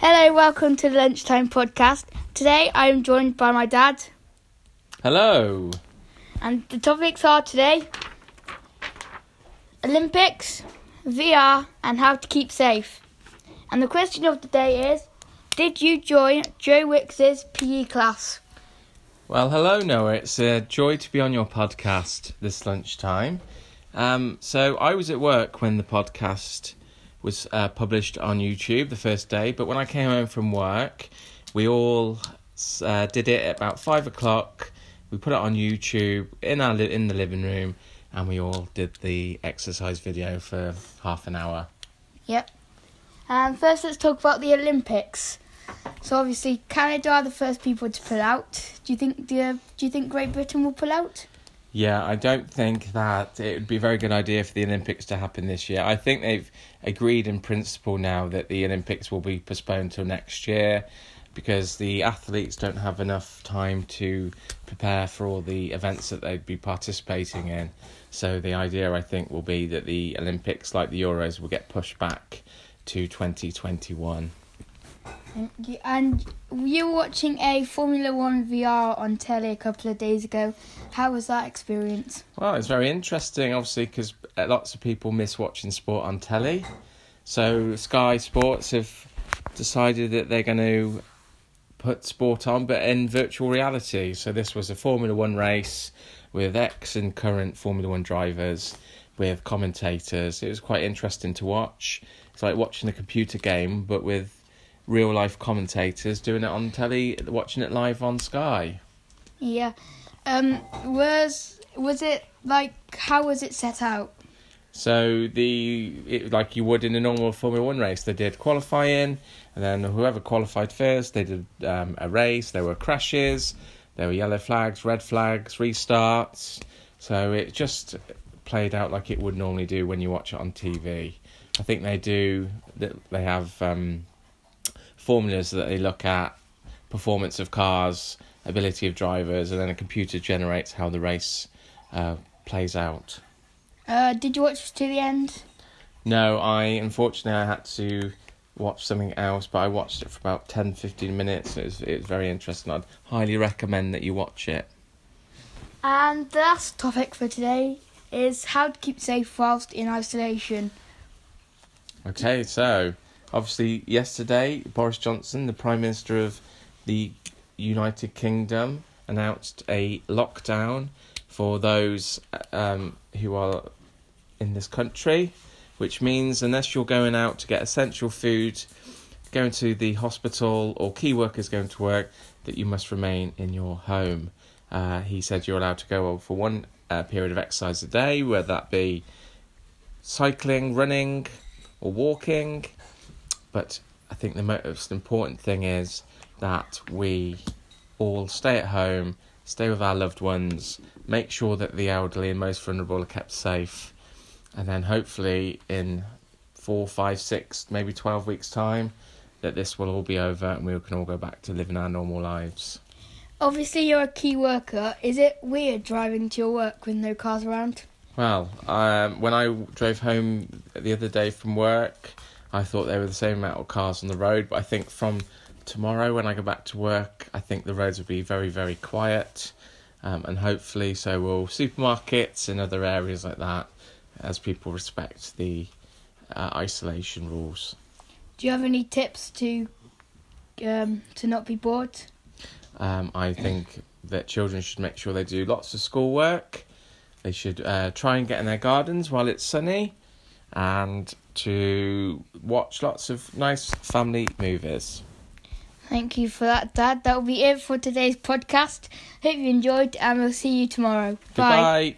Hello, welcome to the Lunchtime Podcast. Today I am joined by my dad, Hello. and the topics are today Olympics, VR, and how to keep safe. And the question of the day is Did you join Joe Wicks's PE class? Well, hello, Noah. It's a joy to be on your podcast this lunchtime. Um, so I was at work when the podcast was uh, published on YouTube the first day, but when I came home from work, we all uh, did it at about five o'clock. We put it on YouTube in our li- in the living room, and we all did the exercise video for half an hour. Yep. And first, let's talk about the Olympics. So obviously, Canada are the first people to pull out. Do you think the Do you think Great Britain will pull out? Yeah, I don't think that it would be a very good idea for the Olympics to happen this year. I think they've agreed in principle now that the Olympics will be postponed till next year because the athletes don't have enough time to prepare for all the events that they'd be participating in. So the idea I think will be that the Olympics like the Euros will get pushed back to 2021. And you, and you were watching a Formula One VR on telly a couple of days ago. How was that experience? Well, it's very interesting, obviously, because uh, lots of people miss watching sport on telly. So Sky Sports have decided that they're going to put sport on, but in virtual reality. So this was a Formula One race with ex and current Formula One drivers, with commentators. It was quite interesting to watch. It's like watching a computer game, but with real life commentators doing it on telly, watching it live on Sky. Yeah. Um. Was was it like how was it set out? So the it, like you would in a normal Formula One race, they did qualifying, and then whoever qualified first, they did um, a race. There were crashes, there were yellow flags, red flags, restarts. So it just played out like it would normally do when you watch it on TV. I think they do. that. They have um, formulas that they look at, performance of cars, ability of drivers, and then a computer generates how the race uh, plays out. Uh, did you watch to the end? No, I unfortunately I had to watch something else, but I watched it for about 10 15 minutes. It was, it was very interesting. I'd highly recommend that you watch it. And the last topic for today is how to keep safe whilst in isolation. Okay, so obviously yesterday Boris Johnson, the Prime Minister of the United Kingdom, announced a lockdown for those um, who are in this country, which means unless you're going out to get essential food, going to the hospital, or key workers going to work, that you must remain in your home. Uh, he said you're allowed to go for one uh, period of exercise a day, whether that be cycling, running, or walking. But I think the most important thing is that we all stay at home, stay with our loved ones, make sure that the elderly and most vulnerable are kept safe, and then hopefully in four, five, six, maybe 12 weeks' time, that this will all be over and we can all go back to living our normal lives. Obviously, you're a key worker. Is it weird driving to your work with no cars around? Well, um, when I drove home the other day from work, I thought there were the same amount of cars on the road, but I think from tomorrow when I go back to work, I think the roads will be very, very quiet, um, and hopefully, so will supermarkets and other areas like that, as people respect the uh, isolation rules. Do you have any tips to um, to not be bored? Um, I think that children should make sure they do lots of schoolwork. They should uh, try and get in their gardens while it's sunny, and to watch lots of nice family movies. Thank you for that, Dad. That will be it for today's podcast. Hope you enjoyed, and we'll see you tomorrow. Bye. Goodbye.